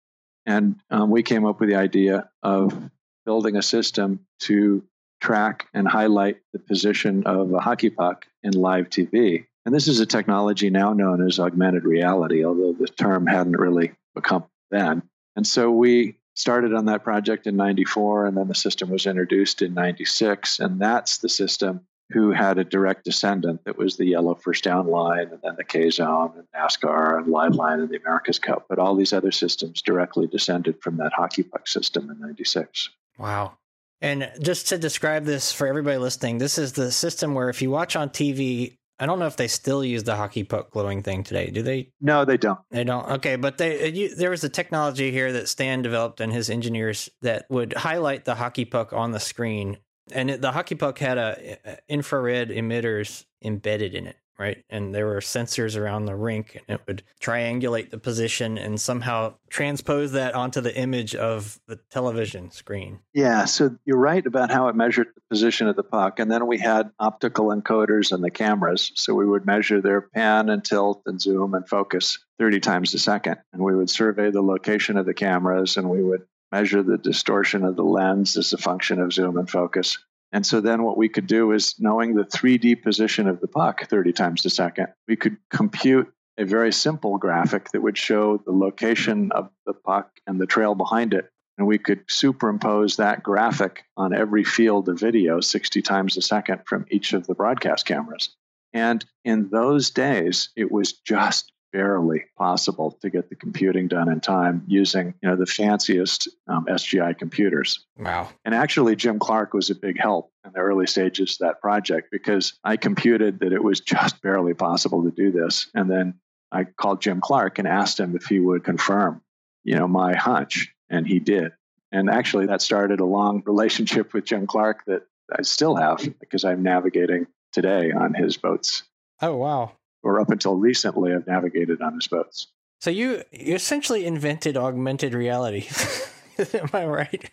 And um, we came up with the idea of building a system to track and highlight the position of a hockey puck in live tv and this is a technology now known as augmented reality, although the term hadn't really become then. And so we started on that project in 94, and then the system was introduced in 96. And that's the system who had a direct descendant that was the yellow first down line, and then the K zone, and NASCAR, and Live Line, and the America's Cup. But all these other systems directly descended from that hockey puck system in 96. Wow. And just to describe this for everybody listening, this is the system where if you watch on TV, I don't know if they still use the hockey puck glowing thing today. Do they? No, they don't. They don't. Okay, but they uh, you, there was a technology here that Stan developed and his engineers that would highlight the hockey puck on the screen, and it, the hockey puck had a, a infrared emitters embedded in it, right? And there were sensors around the rink, and it would triangulate the position and somehow transpose that onto the image of the television screen. Yeah, so you're right about how it measured the position of the puck. And then we had optical encoders in the cameras. So we would measure their pan and tilt and zoom and focus 30 times a second. And we would survey the location of the cameras and we would measure the distortion of the lens as a function of zoom and focus. And so then what we could do is knowing the 3D position of the puck 30 times a second, we could compute a very simple graphic that would show the location of the puck and the trail behind it. And we could superimpose that graphic on every field of video 60 times a second from each of the broadcast cameras. And in those days, it was just barely possible to get the computing done in time using you know the fanciest um, SGI computers. Wow. And actually, Jim Clark was a big help in the early stages of that project because I computed that it was just barely possible to do this. And then I called Jim Clark and asked him if he would confirm, you know, my hunch, and he did. And actually, that started a long relationship with Jim Clark that I still have because I'm navigating today on his boats, Oh wow. Or up until recently, I've navigated on his boats. So you you essentially invented augmented reality. Am I right?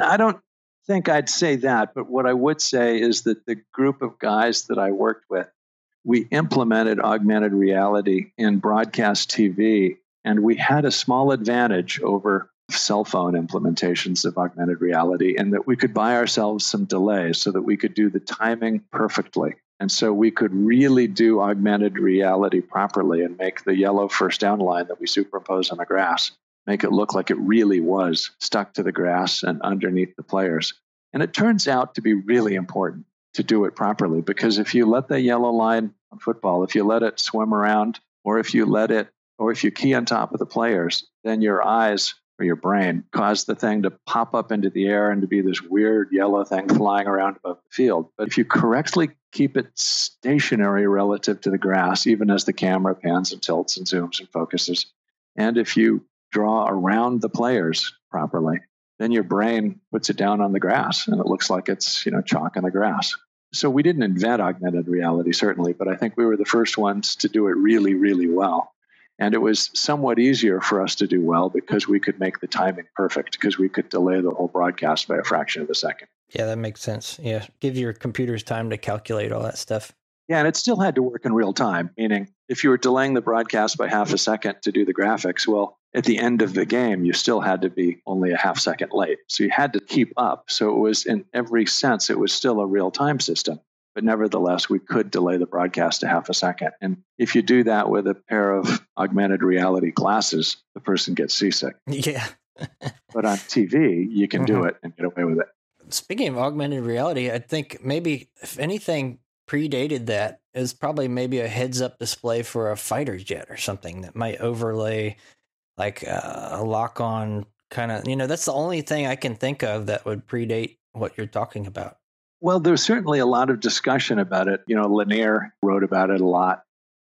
I don't think I'd say that, but what I would say is that the group of guys that I worked with, we implemented augmented reality in broadcast TV, and we had a small advantage over cell phone implementations of augmented reality in that we could buy ourselves some delay so that we could do the timing perfectly. And so we could really do augmented reality properly and make the yellow first down line that we superimpose on the grass make it look like it really was stuck to the grass and underneath the players. And it turns out to be really important to do it properly because if you let the yellow line on football, if you let it swim around, or if you let it, or if you key on top of the players, then your eyes or your brain cause the thing to pop up into the air and to be this weird yellow thing flying around above the field. But if you correctly keep it stationary relative to the grass, even as the camera pans and tilts and zooms and focuses, and if you draw around the players properly, then your brain puts it down on the grass and it looks like it's, you know, chalk on the grass. So we didn't invent augmented reality, certainly, but I think we were the first ones to do it really, really well. And it was somewhat easier for us to do well because we could make the timing perfect because we could delay the whole broadcast by a fraction of a second. Yeah, that makes sense. Yeah, give your computers time to calculate all that stuff. Yeah, and it still had to work in real time, meaning if you were delaying the broadcast by half a second to do the graphics, well, at the end of the game, you still had to be only a half second late. So you had to keep up. So it was, in every sense, it was still a real time system. But nevertheless, we could delay the broadcast a half a second. And if you do that with a pair of augmented reality glasses, the person gets seasick. Yeah. But on TV, you can do Mhm. it and get away with it. Speaking of augmented reality, I think maybe if anything predated that is probably maybe a heads up display for a fighter jet or something that might overlay like uh, a lock on kind of, you know, that's the only thing I can think of that would predate what you're talking about. Well, there's certainly a lot of discussion about it. You know, Lanier wrote about it a lot.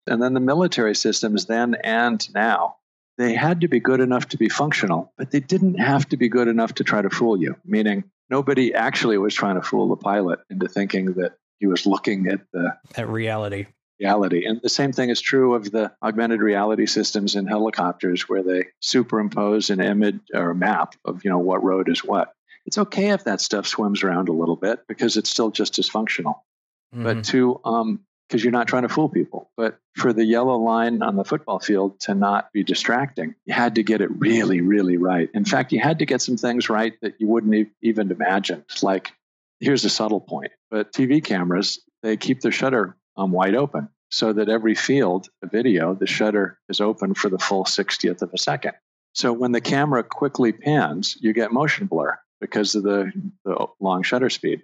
And then the military systems, then and now, they had to be good enough to be functional, but they didn't have to be good enough to try to fool you, meaning nobody actually was trying to fool the pilot into thinking that he was looking at the At reality. reality. And the same thing is true of the augmented reality systems in helicopters where they superimpose an image or a map of, you know, what road is what. It's okay if that stuff swims around a little bit because it's still just as functional. But Mhm. to um because you're not trying to fool people. But for the yellow line on the football field to not be distracting, you had to get it really, really right. In fact, you had to get some things right that you wouldn't e- even imagine. Like, here's a subtle point, but TV cameras, they keep the shutter um, wide open so that every field of video, the shutter is open for the full 60th of a second. So when the camera quickly pans, you get motion blur because of the, the long shutter speed.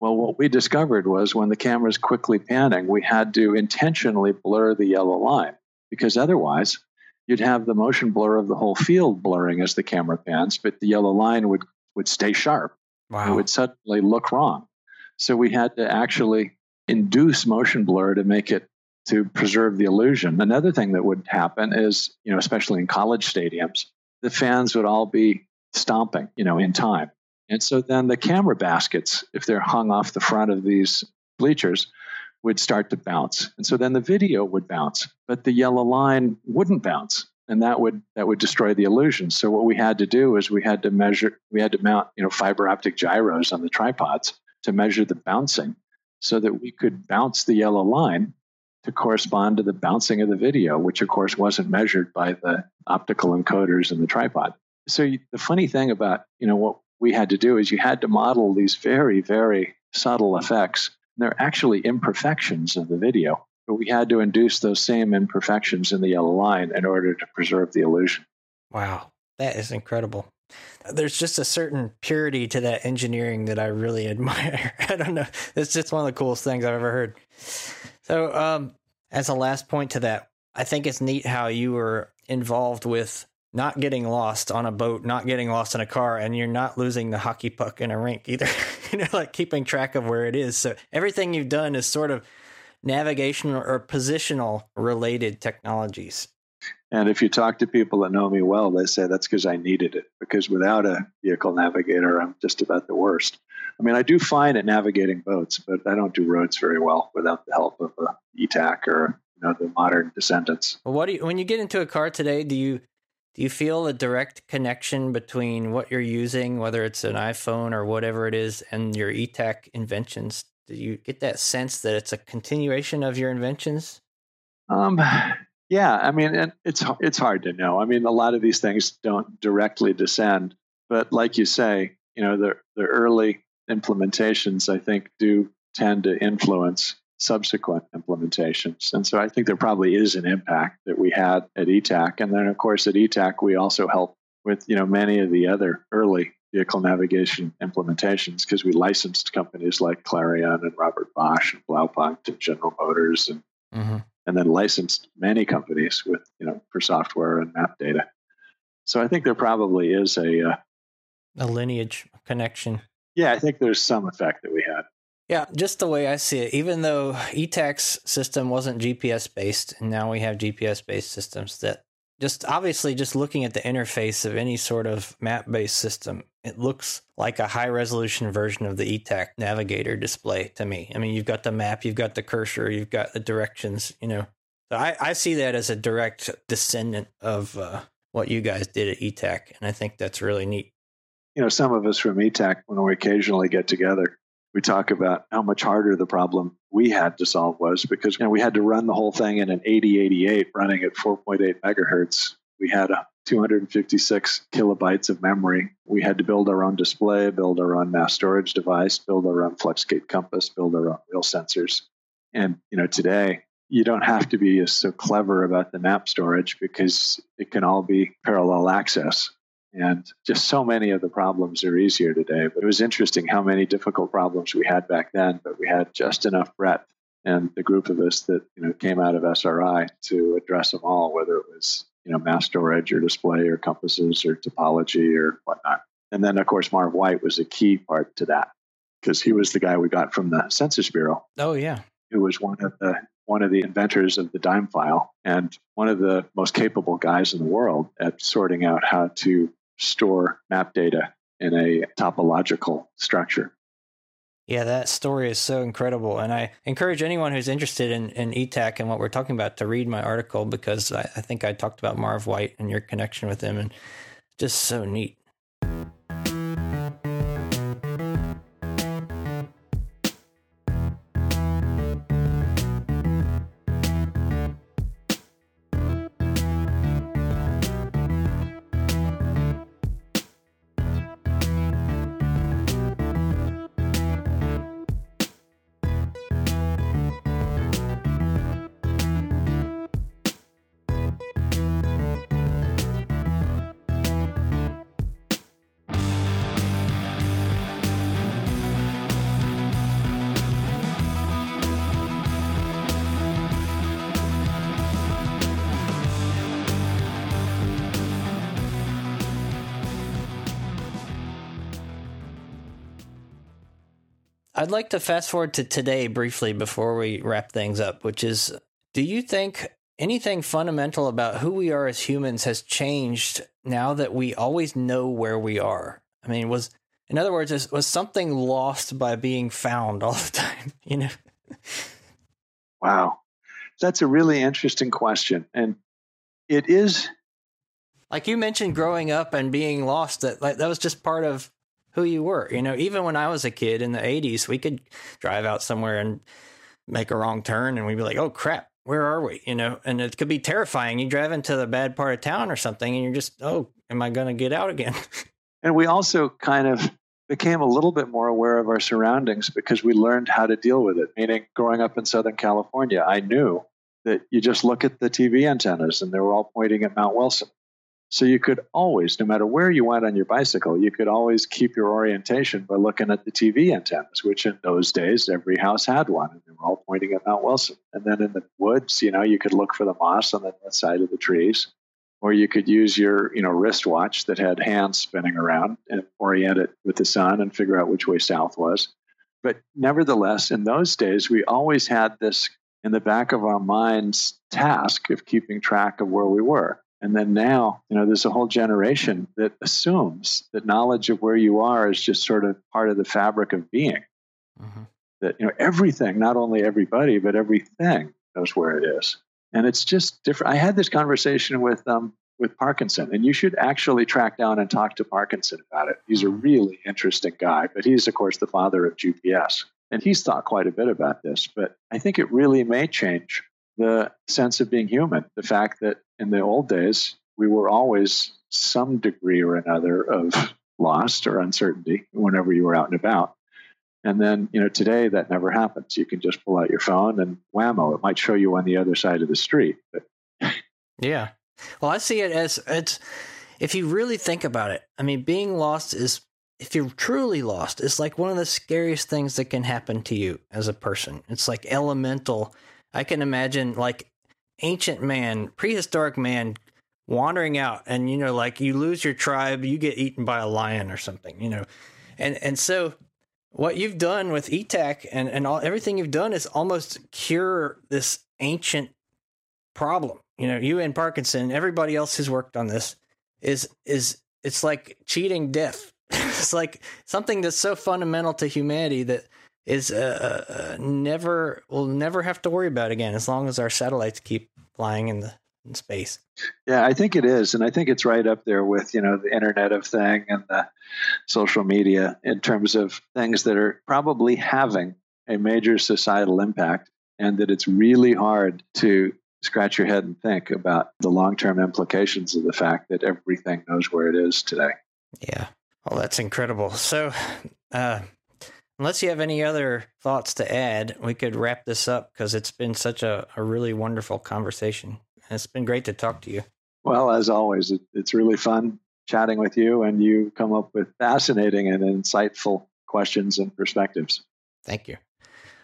Well, what we discovered was when the camera's quickly panning, we had to intentionally blur the yellow line because otherwise you'd have the motion blur of the whole field blurring as the camera pans, but the yellow line would, would stay sharp. Wow. It would suddenly look wrong. So we had to actually induce motion blur to make it to preserve the illusion. Another thing that would happen is, you know, especially in college stadiums, the fans would all be stomping, you know, in time. And so then the camera baskets, if they're hung off the front of these bleachers, would start to bounce. And so then the video would bounce, but the yellow line wouldn't bounce. And that would that would destroy the illusion. So what we had to do is we had to measure we had to mount, you know, fiber optic gyros on the tripods to measure the bouncing so that we could bounce the yellow line to correspond to the bouncing of the video, which of course wasn't measured by the optical encoders in the tripod. So you, the funny thing about you know what we had to do is you had to model these very very subtle effects. They're actually imperfections of the video, but we had to induce those same imperfections in the yellow line in order to preserve the illusion. Wow, that is incredible. There's just a certain purity to that engineering that I really admire. I don't know. It's just one of the coolest things I've ever heard. So, um, as a last point to that, I think it's neat how you were involved with not getting lost on a boat, not getting lost in a car, and you're not losing the hockey puck in a rink either. you know, like keeping track of where it is. So everything you've done is sort of navigational or positional related technologies. And if you talk to people that know me well, they say that's because I needed it. Because without a vehicle navigator, I'm just about the worst. I mean, I do fine at navigating boats, but I don't do roads very well without the help of a Etak or you know the modern descendants. Well, what do you when you get into a car today? Do you do you feel a direct connection between what you're using, whether it's an iPhone or whatever it is, and your Etak inventions? Do you get that sense that it's a continuation of your inventions? Um, yeah, I mean, it's it's hard to know. I mean, a lot of these things don't directly descend, but like you say, you know, the the early implementations, I think, do tend to influence subsequent implementations. And so I think there probably is an impact that we had at Etak. And then, of course, at Etak, we also helped with, you know, many of the other early vehicle navigation implementations because we licensed companies like Clarion and Robert Bosch and Blaupunkt and General Motors and Mm-hmm. and then licensed many companies with you know for software and map data. So I think there probably is a uh, A lineage connection. yeah. I think there's some effect that. Yeah, just the way I see it. Even though Etak's system wasn't GPS based, and now we have GPS based systems that just obviously just looking at the interface of any sort of map based system, it looks like a high resolution version of the Etak navigator display to me. I mean, you've got the map, you've got the cursor, you've got the directions, you know. So I, I see that as a direct descendant of uh, what you guys did at Etak, and I think that's really neat. You know, some of us from Etak, when we occasionally get together, we talk about how much harder the problem we had to solve was because you know, we had to run the whole thing in an 8088 running at 4.8 megahertz. We had 256 kilobytes of memory. We had to build our own display, build our own mass storage device, build our own fluxgate compass, build our own wheel sensors. And you know, today you don't have to be so clever about the map storage because it can all be parallel access. And just so many of the problems are easier today. But it was interesting how many difficult problems we had back then, but we had just enough breadth and the group of us that you know came out of SRI to address them all, whether it was you know mass storage or display or compasses or topology or whatnot. And then of course Marv White was a key part to that because he was the guy we got from the Census Bureau Oh yeah, who was one of the one of the inventors of the DIME file and one of the most capable guys in the world at sorting out how to store map data in a topological structure. yeah. That story is so incredible, and I encourage anyone who's interested in, in Etak and what we're talking about to read my article because I, I think I talked about Marv White and your connection with him, and just so neat. I'd like to fast forward to today briefly before we wrap things up, which is do you think anything fundamental about who we are as humans has changed now that we always know where we are? I mean, was in other words, was something lost by being found all the time? You know? Wow. That's a really interesting question. And it is Like you mentioned growing up and being lost, that like that was just part of who you were. You know, even when I was a kid in the 80s, we could drive out somewhere and make a wrong turn and we'd be like, oh crap, where are we? You know, and it could be terrifying. You drive into the bad part of town or something and you're just, oh, am I going to get out again? And we also kind of became a little bit more aware of our surroundings because we learned how to deal with it. Meaning, growing up in Southern California, I knew that you just look at the TV antennas and they were all pointing at Mount Wilson. So you could always, no matter where you went on your bicycle, you could always keep your orientation by looking at the TV antennas, which in those days, every house had one and they were all pointing at Mount Wilson. And then in the woods, you know, you could look for the moss on the north side of the trees or you could use your you know wristwatch that had hands spinning around and orient it with the sun and figure out which way south was but nevertheless in those days we always had this in the back of our minds task of keeping track of where we were and then now you know there's a whole generation that assumes that knowledge of where you are is just sort of part of the fabric of being. That you know everything not only everybody but everything knows where it is. And it's just different. I had this conversation with um with parkinson and you should actually track down and talk to parkinson about it. He's a really interesting guy but he's of course the father of gps and he's thought quite a bit about this but i think it really may change the sense of being human the fact that in the old days we were always some degree or another of lost or uncertainty whenever you were out and about and then, you know, today that never happens. You can just pull out your phone and whammo, it might show you on the other side of the street. But Yeah. Well, I see it as it's if you really think about it. I mean, being lost is if you're truly lost, it's like one of the scariest things that can happen to you as a person. It's like elemental. I can imagine like ancient man, prehistoric man wandering out and you know like you lose your tribe, you get eaten by a lion or something, you know. And and so what you've done with Etak and, and all everything you've done is almost cure this ancient problem. You know, you and Parkinson, everybody else who's worked on this is is it's like cheating death. it's like something that's so fundamental to humanity that is uh, uh, never we'll never have to worry about again as long as our satellites keep flying in the in space. Yeah, I think it is, and I think it's right up there with you know the Internet of Thing and the social media in terms of things that are probably having a major societal impact, and that it's really hard to scratch your head and think about the long-term implications of the fact that everything knows where it is today. Yeah. Well, that's incredible. So, uh, unless you have any other thoughts to add, we could wrap this up because it's been such a, a really wonderful conversation. It's been great to talk to you. Well, as always, it, it's really fun chatting with you, and you come up with fascinating and insightful questions and perspectives. Thank you.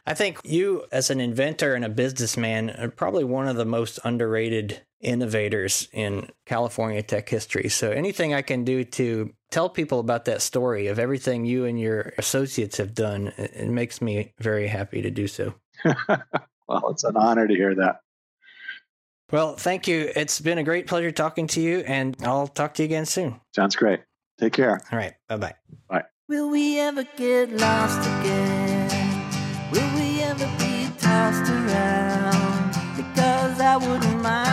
I think you, as an inventor and a businessman, are probably one of the most underrated innovators in California tech history. So, anything I can do to tell people about that story of everything you and your associates have done, it, it makes me very happy to do so. well, it's an honor to hear that. Well, thank you. It's been a great pleasure talking to you, and I'll talk to you again soon. Sounds great. Take care. All right. Bye bye bye. Will we ever get lost again? Will we ever be tossed around? Because I wouldn't mind.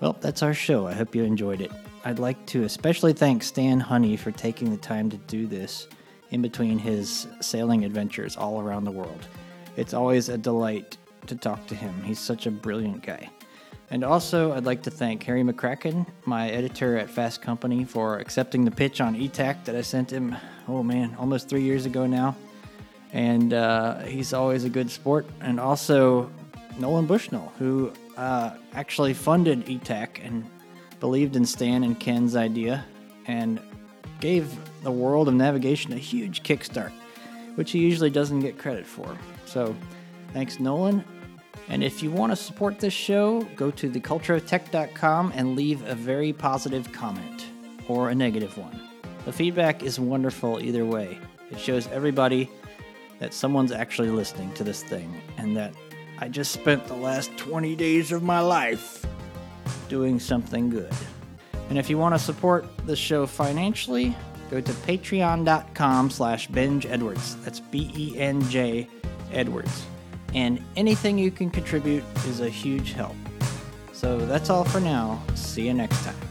Well, that's our show. I hope you enjoyed it. I'd like to especially thank Stan Honey for taking the time to do this in between his sailing adventures all around the world. It's always a delight to talk to him. He's such a brilliant guy. And also, I'd like to thank Harry McCracken, my editor at Fast Company, for accepting the pitch on Etak that I sent him, oh man, almost three years ago now. And uh, he's always a good sport. And also, Nolan Bushnell, who uh, actually funded Etak and believed in Stan and Ken's idea and gave the world of navigation a huge kickstart, which he usually doesn't get credit for. So, thanks, Nolan. And if you want to support this show, go to thecultureoftech.com and leave a very positive comment. or a negative one. The feedback is wonderful either way. It shows everybody that someone's actually listening to this thing and that I just spent the last 20 days of my life doing something good. And if you want to support the show financially, go to patreon.com slash benj edwards. That's B-E-N-J Edwards. And anything you can contribute is a huge help. So that's all for now. See you next time.